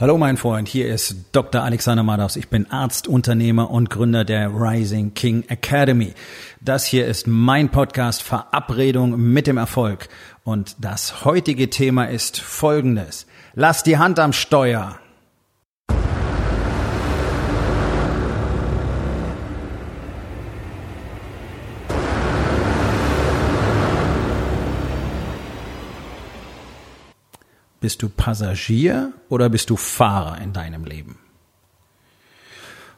Hallo mein Freund, hier ist Dr. Alexander Madaus. Ich bin Arzt, Unternehmer und Gründer der Rising King Academy. Das hier ist mein Podcast Verabredung mit dem Erfolg. Und das heutige Thema ist folgendes. Lass die Hand am Steuer. Bist du Passagier oder bist du Fahrer in deinem Leben?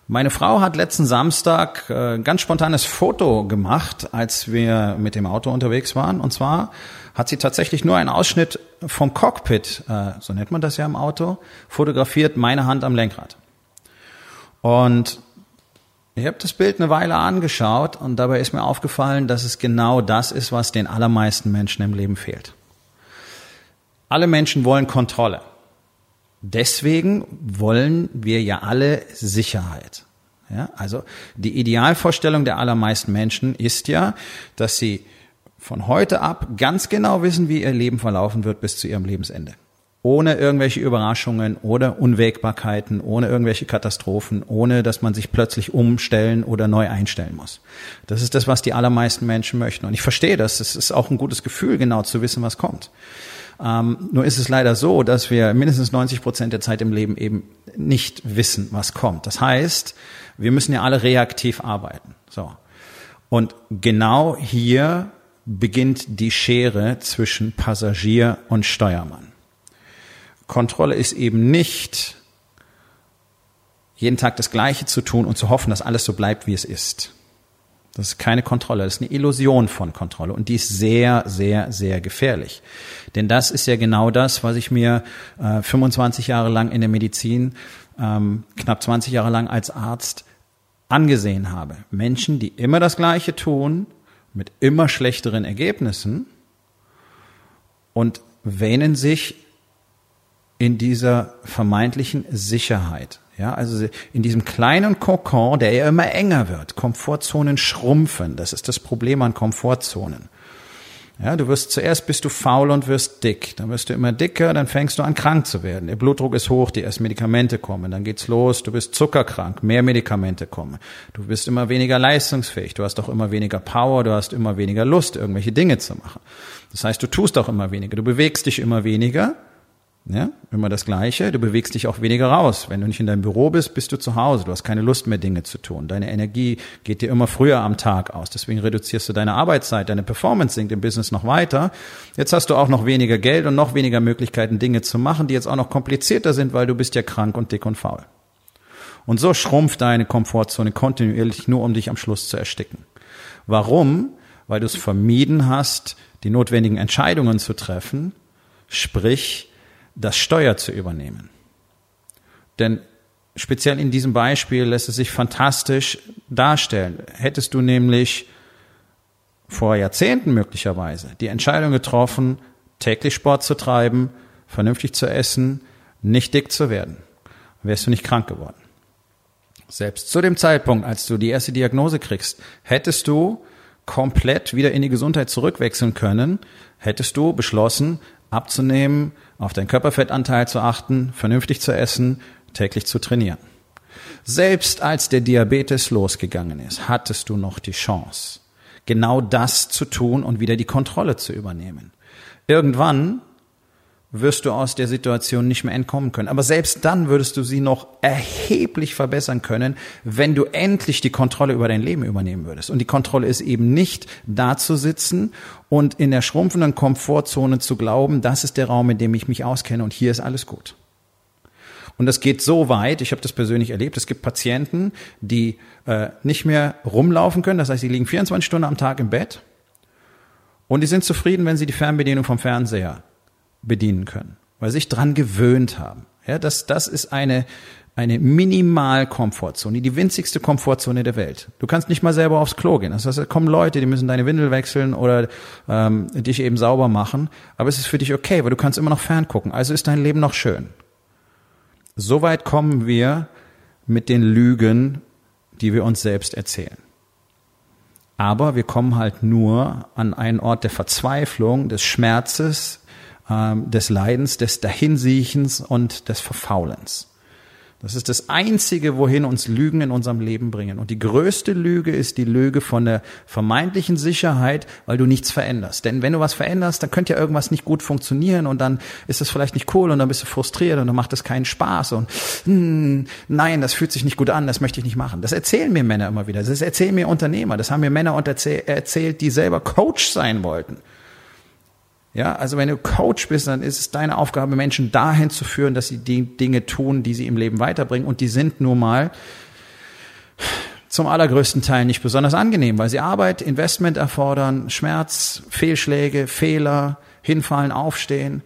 Meine Frau hat letzten Samstag äh, ein ganz spontanes Foto gemacht, als wir mit dem Auto unterwegs waren. Und zwar hat sie tatsächlich nur einen Ausschnitt vom Cockpit, äh, so nennt man das ja im Auto, fotografiert, meine Hand am Lenkrad. Und ich habe das Bild eine Weile angeschaut und dabei ist mir aufgefallen, dass es genau das ist, was den allermeisten Menschen im Leben fehlt. Alle Menschen wollen Kontrolle. Deswegen wollen wir ja alle Sicherheit. Ja, also die Idealvorstellung der allermeisten Menschen ist ja, dass sie von heute ab ganz genau wissen, wie ihr Leben verlaufen wird bis zu ihrem Lebensende. Ohne irgendwelche Überraschungen oder Unwägbarkeiten, ohne irgendwelche Katastrophen, ohne dass man sich plötzlich umstellen oder neu einstellen muss. Das ist das, was die allermeisten Menschen möchten. Und ich verstehe das. Es ist auch ein gutes Gefühl, genau zu wissen, was kommt. Ähm, nur ist es leider so, dass wir mindestens 90 Prozent der Zeit im Leben eben nicht wissen, was kommt. Das heißt, wir müssen ja alle reaktiv arbeiten. So. Und genau hier beginnt die Schere zwischen Passagier und Steuermann. Kontrolle ist eben nicht jeden Tag das Gleiche zu tun und zu hoffen, dass alles so bleibt, wie es ist. Das ist keine Kontrolle, das ist eine Illusion von Kontrolle und die ist sehr, sehr, sehr gefährlich. Denn das ist ja genau das, was ich mir äh, 25 Jahre lang in der Medizin, ähm, knapp 20 Jahre lang als Arzt angesehen habe. Menschen, die immer das Gleiche tun, mit immer schlechteren Ergebnissen und wähnen sich in dieser vermeintlichen Sicherheit. Ja, also in diesem kleinen Kokon, der ja immer enger wird, Komfortzonen schrumpfen. Das ist das Problem an Komfortzonen. Ja, du wirst zuerst bist du faul und wirst dick, dann wirst du immer dicker, dann fängst du an krank zu werden. Der Blutdruck ist hoch, die ersten Medikamente kommen, dann geht's los, du bist zuckerkrank, mehr Medikamente kommen. Du bist immer weniger leistungsfähig, du hast auch immer weniger Power, du hast immer weniger Lust, irgendwelche Dinge zu machen. Das heißt, du tust auch immer weniger, du bewegst dich immer weniger ja, immer das Gleiche. Du bewegst dich auch weniger raus. Wenn du nicht in deinem Büro bist, bist du zu Hause. Du hast keine Lust mehr, Dinge zu tun. Deine Energie geht dir immer früher am Tag aus. Deswegen reduzierst du deine Arbeitszeit. Deine Performance sinkt im Business noch weiter. Jetzt hast du auch noch weniger Geld und noch weniger Möglichkeiten, Dinge zu machen, die jetzt auch noch komplizierter sind, weil du bist ja krank und dick und faul. Und so schrumpft deine Komfortzone kontinuierlich nur, um dich am Schluss zu ersticken. Warum? Weil du es vermieden hast, die notwendigen Entscheidungen zu treffen, sprich, das Steuer zu übernehmen. Denn speziell in diesem Beispiel lässt es sich fantastisch darstellen. Hättest du nämlich vor Jahrzehnten möglicherweise die Entscheidung getroffen, täglich Sport zu treiben, vernünftig zu essen, nicht dick zu werden, wärst du nicht krank geworden. Selbst zu dem Zeitpunkt, als du die erste Diagnose kriegst, hättest du komplett wieder in die Gesundheit zurückwechseln können, hättest du beschlossen, abzunehmen, auf deinen Körperfettanteil zu achten, vernünftig zu essen, täglich zu trainieren. Selbst als der Diabetes losgegangen ist, hattest du noch die Chance, genau das zu tun und wieder die Kontrolle zu übernehmen. Irgendwann wirst du aus der Situation nicht mehr entkommen können. Aber selbst dann würdest du sie noch erheblich verbessern können, wenn du endlich die Kontrolle über dein Leben übernehmen würdest. Und die Kontrolle ist eben nicht da zu sitzen und in der schrumpfenden Komfortzone zu glauben, das ist der Raum, in dem ich mich auskenne und hier ist alles gut. Und das geht so weit, ich habe das persönlich erlebt, es gibt Patienten, die äh, nicht mehr rumlaufen können, das heißt, sie liegen 24 Stunden am Tag im Bett und die sind zufrieden, wenn sie die Fernbedienung vom Fernseher bedienen können, weil sich dran gewöhnt haben. Ja, das, das ist eine, eine Minimal-Komfortzone, die winzigste Komfortzone der Welt. Du kannst nicht mal selber aufs Klo gehen. Das heißt, da kommen Leute, die müssen deine Windel wechseln oder ähm, dich eben sauber machen. Aber es ist für dich okay, weil du kannst immer noch ferngucken. Also ist dein Leben noch schön. Soweit kommen wir mit den Lügen, die wir uns selbst erzählen. Aber wir kommen halt nur an einen Ort der Verzweiflung, des Schmerzes, ähm, des Leidens, des Dahinsiechens und des Verfaulens. Das ist das Einzige, wohin uns Lügen in unserem Leben bringen. Und die größte Lüge ist die Lüge von der vermeintlichen Sicherheit, weil du nichts veränderst. Denn wenn du was veränderst, dann könnte ja irgendwas nicht gut funktionieren und dann ist es vielleicht nicht cool und dann bist du frustriert und dann macht es keinen Spaß und hm, nein, das fühlt sich nicht gut an, das möchte ich nicht machen. Das erzählen mir Männer immer wieder. Das erzählen mir Unternehmer. Das haben mir Männer erzählt, die selber Coach sein wollten. Ja, also wenn du Coach bist, dann ist es deine Aufgabe, Menschen dahin zu führen, dass sie die Dinge tun, die sie im Leben weiterbringen. Und die sind nun mal zum allergrößten Teil nicht besonders angenehm, weil sie Arbeit, Investment erfordern, Schmerz, Fehlschläge, Fehler, hinfallen, aufstehen.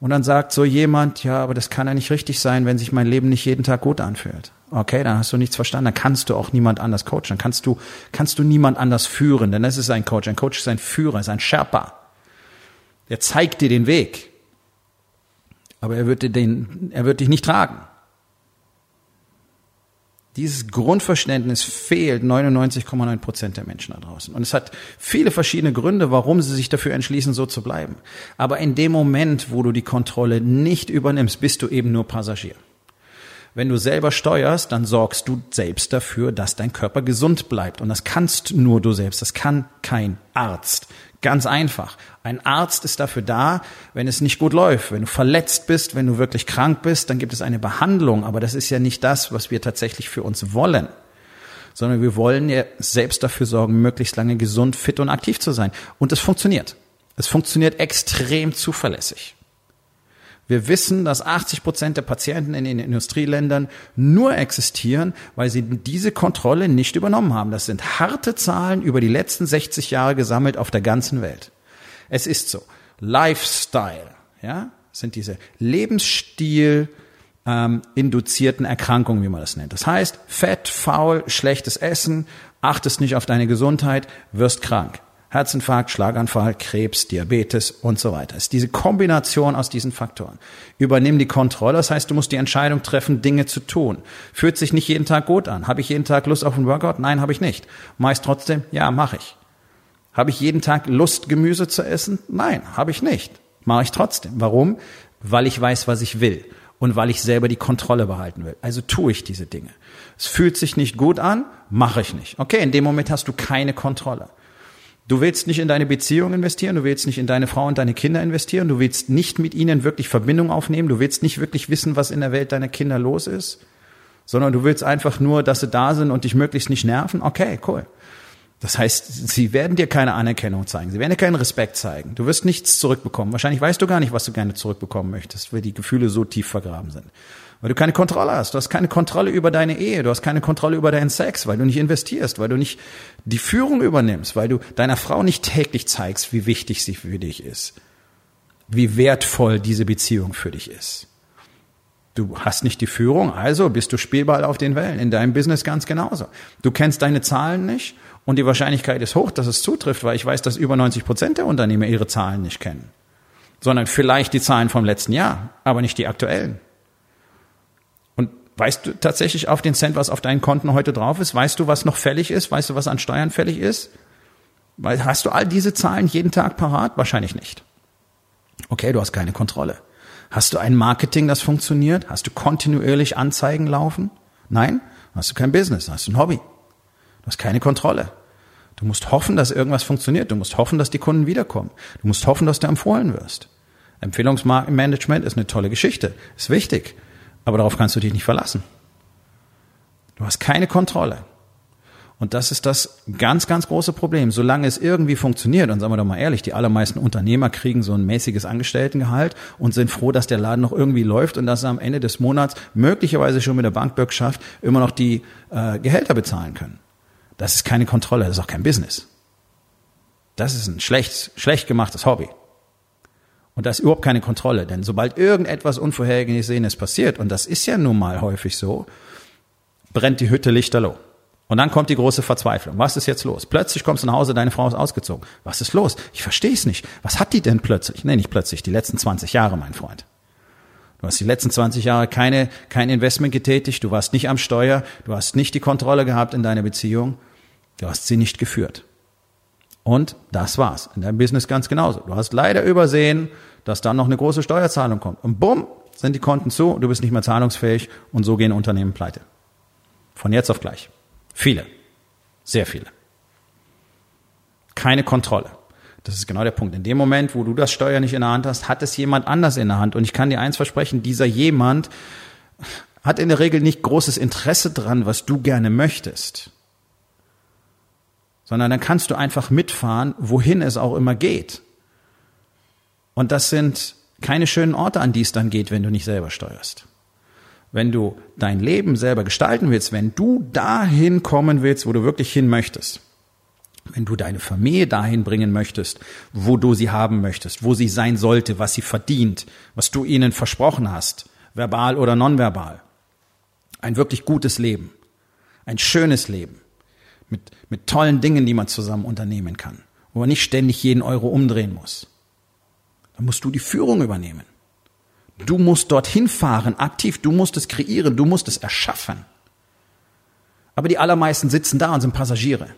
Und dann sagt so jemand, ja, aber das kann ja nicht richtig sein, wenn sich mein Leben nicht jeden Tag gut anfühlt. Okay, dann hast du nichts verstanden, dann kannst du auch niemand anders coachen, dann kannst du, kannst du niemand anders führen, denn das ist ein Coach. Ein Coach ist ein Führer, ist ein Sherpa. Der zeigt dir den Weg. Aber er wird, dir den, er wird dich nicht tragen. Dieses Grundverständnis fehlt 99,9 Prozent der Menschen da draußen. Und es hat viele verschiedene Gründe, warum sie sich dafür entschließen, so zu bleiben. Aber in dem Moment, wo du die Kontrolle nicht übernimmst, bist du eben nur Passagier. Wenn du selber steuerst, dann sorgst du selbst dafür, dass dein Körper gesund bleibt. Und das kannst nur du selbst. Das kann kein Arzt. Ganz einfach. Ein Arzt ist dafür da, wenn es nicht gut läuft. Wenn du verletzt bist, wenn du wirklich krank bist, dann gibt es eine Behandlung. Aber das ist ja nicht das, was wir tatsächlich für uns wollen. Sondern wir wollen ja selbst dafür sorgen, möglichst lange gesund, fit und aktiv zu sein. Und es funktioniert. Es funktioniert extrem zuverlässig. Wir wissen, dass 80 Prozent der Patienten in den Industrieländern nur existieren, weil sie diese Kontrolle nicht übernommen haben. Das sind harte Zahlen über die letzten 60 Jahre gesammelt auf der ganzen Welt. Es ist so. Lifestyle, ja, sind diese Lebensstil, ähm, induzierten Erkrankungen, wie man das nennt. Das heißt, Fett, faul, schlechtes Essen, achtest nicht auf deine Gesundheit, wirst krank. Herzinfarkt, Schlaganfall, Krebs, Diabetes und so weiter. Es ist diese Kombination aus diesen Faktoren. Übernimm die Kontrolle, das heißt, du musst die Entscheidung treffen, Dinge zu tun. Fühlt sich nicht jeden Tag gut an. Habe ich jeden Tag Lust auf einen Workout? Nein, habe ich nicht. Meist trotzdem? Ja, mache ich. Habe ich jeden Tag Lust, Gemüse zu essen? Nein, habe ich nicht. Mache ich trotzdem. Warum? Weil ich weiß, was ich will und weil ich selber die Kontrolle behalten will. Also tue ich diese Dinge. Es fühlt sich nicht gut an, mache ich nicht. Okay, in dem Moment hast du keine Kontrolle. Du willst nicht in deine Beziehung investieren, du willst nicht in deine Frau und deine Kinder investieren, du willst nicht mit ihnen wirklich Verbindung aufnehmen, du willst nicht wirklich wissen, was in der Welt deiner Kinder los ist, sondern du willst einfach nur, dass sie da sind und dich möglichst nicht nerven. Okay, cool. Das heißt, sie werden dir keine Anerkennung zeigen, sie werden dir keinen Respekt zeigen. Du wirst nichts zurückbekommen. Wahrscheinlich weißt du gar nicht, was du gerne zurückbekommen möchtest, weil die Gefühle so tief vergraben sind. Weil du keine Kontrolle hast. Du hast keine Kontrolle über deine Ehe. Du hast keine Kontrolle über deinen Sex, weil du nicht investierst, weil du nicht die Führung übernimmst, weil du deiner Frau nicht täglich zeigst, wie wichtig sie für dich ist. Wie wertvoll diese Beziehung für dich ist. Du hast nicht die Führung, also bist du Spielball auf den Wellen. In deinem Business ganz genauso. Du kennst deine Zahlen nicht und die Wahrscheinlichkeit ist hoch, dass es zutrifft, weil ich weiß, dass über 90 Prozent der Unternehmer ihre Zahlen nicht kennen. Sondern vielleicht die Zahlen vom letzten Jahr, aber nicht die aktuellen. Weißt du tatsächlich auf den Cent, was auf deinen Konten heute drauf ist? Weißt du, was noch fällig ist? Weißt du, was an Steuern fällig ist? Hast du all diese Zahlen jeden Tag parat? Wahrscheinlich nicht. Okay, du hast keine Kontrolle. Hast du ein Marketing, das funktioniert? Hast du kontinuierlich Anzeigen laufen? Nein? Hast du kein Business, hast du ein Hobby. Du hast keine Kontrolle. Du musst hoffen, dass irgendwas funktioniert. Du musst hoffen, dass die Kunden wiederkommen. Du musst hoffen, dass du empfohlen wirst. Empfehlungsmanagement ist eine tolle Geschichte, ist wichtig. Aber darauf kannst du dich nicht verlassen. Du hast keine Kontrolle. Und das ist das ganz, ganz große Problem. Solange es irgendwie funktioniert, und sagen wir doch mal ehrlich, die allermeisten Unternehmer kriegen so ein mäßiges Angestelltengehalt und sind froh, dass der Laden noch irgendwie läuft und dass sie am Ende des Monats möglicherweise schon mit der Bankbürgschaft immer noch die äh, Gehälter bezahlen können. Das ist keine Kontrolle, das ist auch kein Business. Das ist ein schlecht, schlecht gemachtes Hobby. Und da ist überhaupt keine Kontrolle, denn sobald irgendetwas Unvorhergesehenes passiert, und das ist ja nun mal häufig so, brennt die Hütte lichterloh. Und dann kommt die große Verzweiflung. Was ist jetzt los? Plötzlich kommst du nach Hause, deine Frau ist ausgezogen. Was ist los? Ich verstehe es nicht. Was hat die denn plötzlich? Nee, nicht plötzlich, die letzten 20 Jahre, mein Freund. Du hast die letzten 20 Jahre keine, kein Investment getätigt, du warst nicht am Steuer, du hast nicht die Kontrolle gehabt in deiner Beziehung, du hast sie nicht geführt. Und das war's. In deinem Business ganz genauso. Du hast leider übersehen, dass dann noch eine große Steuerzahlung kommt. Und bumm, sind die Konten zu, du bist nicht mehr zahlungsfähig und so gehen Unternehmen pleite. Von jetzt auf gleich. Viele. Sehr viele. Keine Kontrolle. Das ist genau der Punkt. In dem Moment, wo du das Steuer nicht in der Hand hast, hat es jemand anders in der Hand. Und ich kann dir eins versprechen, dieser jemand hat in der Regel nicht großes Interesse dran, was du gerne möchtest. Sondern dann kannst du einfach mitfahren, wohin es auch immer geht. Und das sind keine schönen Orte, an die es dann geht, wenn du nicht selber steuerst. Wenn du dein Leben selber gestalten willst, wenn du dahin kommen willst, wo du wirklich hin möchtest, wenn du deine Familie dahin bringen möchtest, wo du sie haben möchtest, wo sie sein sollte, was sie verdient, was du ihnen versprochen hast, verbal oder nonverbal. Ein wirklich gutes Leben, ein schönes Leben mit, mit tollen Dingen, die man zusammen unternehmen kann, wo man nicht ständig jeden Euro umdrehen muss. Dann musst du die Führung übernehmen. Du musst dorthin fahren, aktiv, du musst es kreieren, du musst es erschaffen. Aber die allermeisten sitzen da und sind Passagiere.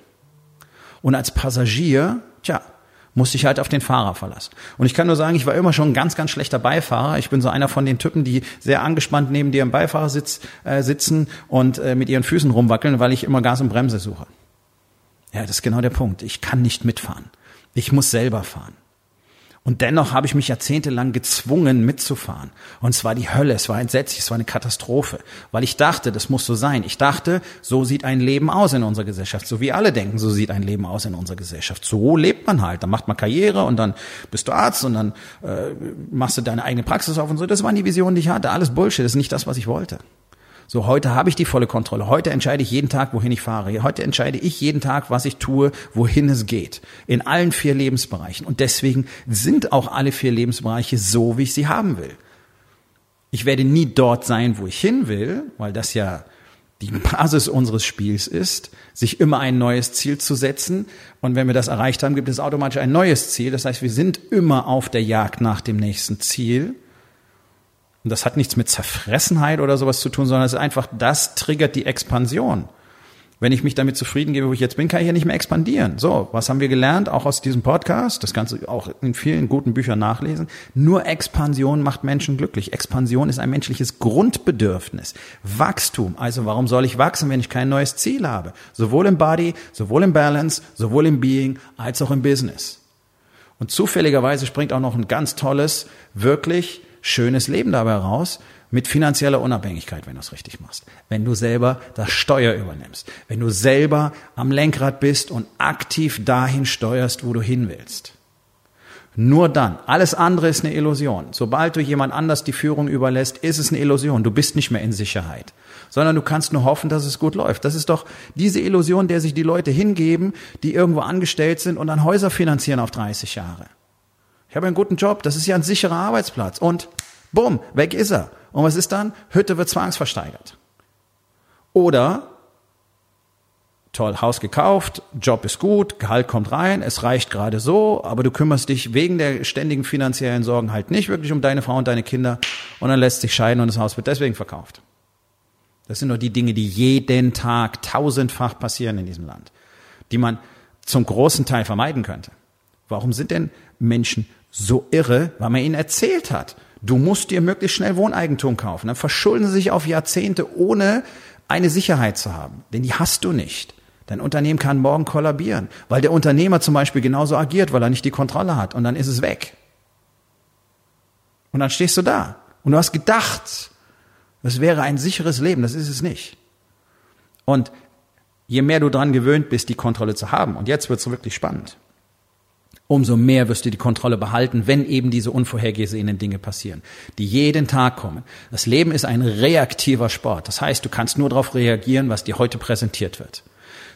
Und als Passagier, tja, musste ich halt auf den Fahrer verlassen. Und ich kann nur sagen, ich war immer schon ein ganz, ganz schlechter Beifahrer. Ich bin so einer von den Typen, die sehr angespannt neben dir im Beifahrersitz äh, sitzen und äh, mit ihren Füßen rumwackeln, weil ich immer Gas und Bremse suche. Ja, das ist genau der Punkt. Ich kann nicht mitfahren. Ich muss selber fahren. Und dennoch habe ich mich jahrzehntelang gezwungen mitzufahren. Und es war die Hölle, es war entsetzlich, es war eine Katastrophe, weil ich dachte, das muss so sein. Ich dachte, so sieht ein Leben aus in unserer Gesellschaft. So wie alle denken, so sieht ein Leben aus in unserer Gesellschaft. So lebt man halt. Dann macht man Karriere und dann bist du Arzt und dann äh, machst du deine eigene Praxis auf und so. Das waren die Visionen, die ich hatte. Alles Bullshit, das ist nicht das, was ich wollte. So, heute habe ich die volle Kontrolle. Heute entscheide ich jeden Tag, wohin ich fahre. Heute entscheide ich jeden Tag, was ich tue, wohin es geht. In allen vier Lebensbereichen. Und deswegen sind auch alle vier Lebensbereiche so, wie ich sie haben will. Ich werde nie dort sein, wo ich hin will, weil das ja die Basis unseres Spiels ist, sich immer ein neues Ziel zu setzen. Und wenn wir das erreicht haben, gibt es automatisch ein neues Ziel. Das heißt, wir sind immer auf der Jagd nach dem nächsten Ziel. Und das hat nichts mit Zerfressenheit oder sowas zu tun, sondern es ist einfach, das triggert die Expansion. Wenn ich mich damit zufrieden gebe, wo ich jetzt bin, kann ich ja nicht mehr expandieren. So, was haben wir gelernt? Auch aus diesem Podcast, das du auch in vielen guten Büchern nachlesen. Nur Expansion macht Menschen glücklich. Expansion ist ein menschliches Grundbedürfnis. Wachstum. Also warum soll ich wachsen, wenn ich kein neues Ziel habe? Sowohl im Body, sowohl im Balance, sowohl im Being, als auch im Business. Und zufälligerweise springt auch noch ein ganz tolles, wirklich schönes Leben dabei raus mit finanzieller Unabhängigkeit, wenn du es richtig machst. Wenn du selber das Steuer übernimmst. Wenn du selber am Lenkrad bist und aktiv dahin steuerst, wo du hin willst. Nur dann. Alles andere ist eine Illusion. Sobald du jemand anders die Führung überlässt, ist es eine Illusion. Du bist nicht mehr in Sicherheit. Sondern du kannst nur hoffen, dass es gut läuft. Das ist doch diese Illusion, der sich die Leute hingeben, die irgendwo angestellt sind und dann Häuser finanzieren auf 30 Jahre. Ich habe einen guten Job, das ist ja ein sicherer Arbeitsplatz. Und bumm, weg ist er. Und was ist dann? Hütte wird zwangsversteigert. Oder toll, Haus gekauft, Job ist gut, Gehalt kommt rein, es reicht gerade so, aber du kümmerst dich wegen der ständigen finanziellen Sorgen halt nicht wirklich um deine Frau und deine Kinder und dann lässt sich scheiden und das Haus wird deswegen verkauft. Das sind doch die Dinge, die jeden Tag tausendfach passieren in diesem Land, die man zum großen Teil vermeiden könnte. Warum sind denn Menschen so irre, weil man ihnen erzählt hat, du musst dir möglichst schnell Wohneigentum kaufen. Dann verschulden sie sich auf Jahrzehnte, ohne eine Sicherheit zu haben. Denn die hast du nicht. Dein Unternehmen kann morgen kollabieren, weil der Unternehmer zum Beispiel genauso agiert, weil er nicht die Kontrolle hat und dann ist es weg. Und dann stehst du da und du hast gedacht, es wäre ein sicheres Leben, das ist es nicht. Und je mehr du dran gewöhnt bist, die Kontrolle zu haben, und jetzt wird's wirklich spannend umso mehr wirst du die Kontrolle behalten, wenn eben diese unvorhergesehenen Dinge passieren, die jeden Tag kommen. Das Leben ist ein reaktiver Sport. Das heißt, du kannst nur darauf reagieren, was dir heute präsentiert wird.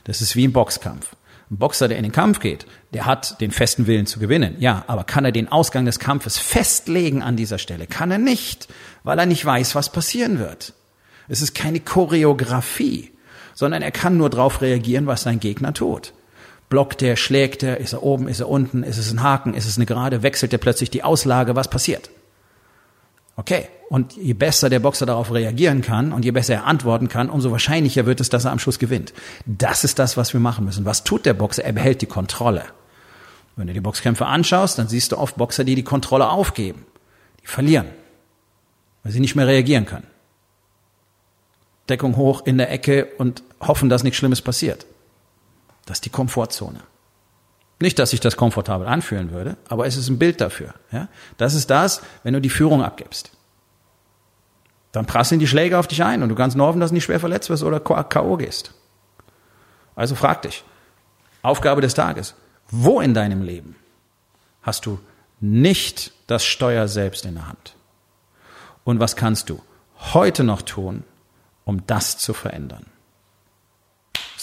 Das ist wie ein Boxkampf. Ein Boxer, der in den Kampf geht, der hat den festen Willen zu gewinnen. Ja, aber kann er den Ausgang des Kampfes festlegen an dieser Stelle? Kann er nicht, weil er nicht weiß, was passieren wird. Es ist keine Choreografie, sondern er kann nur darauf reagieren, was sein Gegner tut. Blockt der, schlägt er, ist er oben, ist er unten, ist es ein Haken, ist es eine Gerade, wechselt er plötzlich die Auslage, was passiert? Okay, und je besser der Boxer darauf reagieren kann und je besser er antworten kann, umso wahrscheinlicher wird es, dass er am Schluss gewinnt. Das ist das, was wir machen müssen. Was tut der Boxer? Er behält die Kontrolle. Wenn du die Boxkämpfe anschaust, dann siehst du oft Boxer, die die Kontrolle aufgeben. Die verlieren, weil sie nicht mehr reagieren können. Deckung hoch in der Ecke und hoffen, dass nichts Schlimmes passiert. Das ist die Komfortzone. Nicht, dass sich das komfortabel anfühlen würde, aber es ist ein Bild dafür. Ja? Das ist das, wenn du die Führung abgibst. Dann prasseln die Schläge auf dich ein und du kannst nur hoffen, dass du nicht schwer verletzt wirst oder K.O. gehst. Also frag dich, Aufgabe des Tages, wo in deinem Leben hast du nicht das Steuer selbst in der Hand? Und was kannst du heute noch tun, um das zu verändern?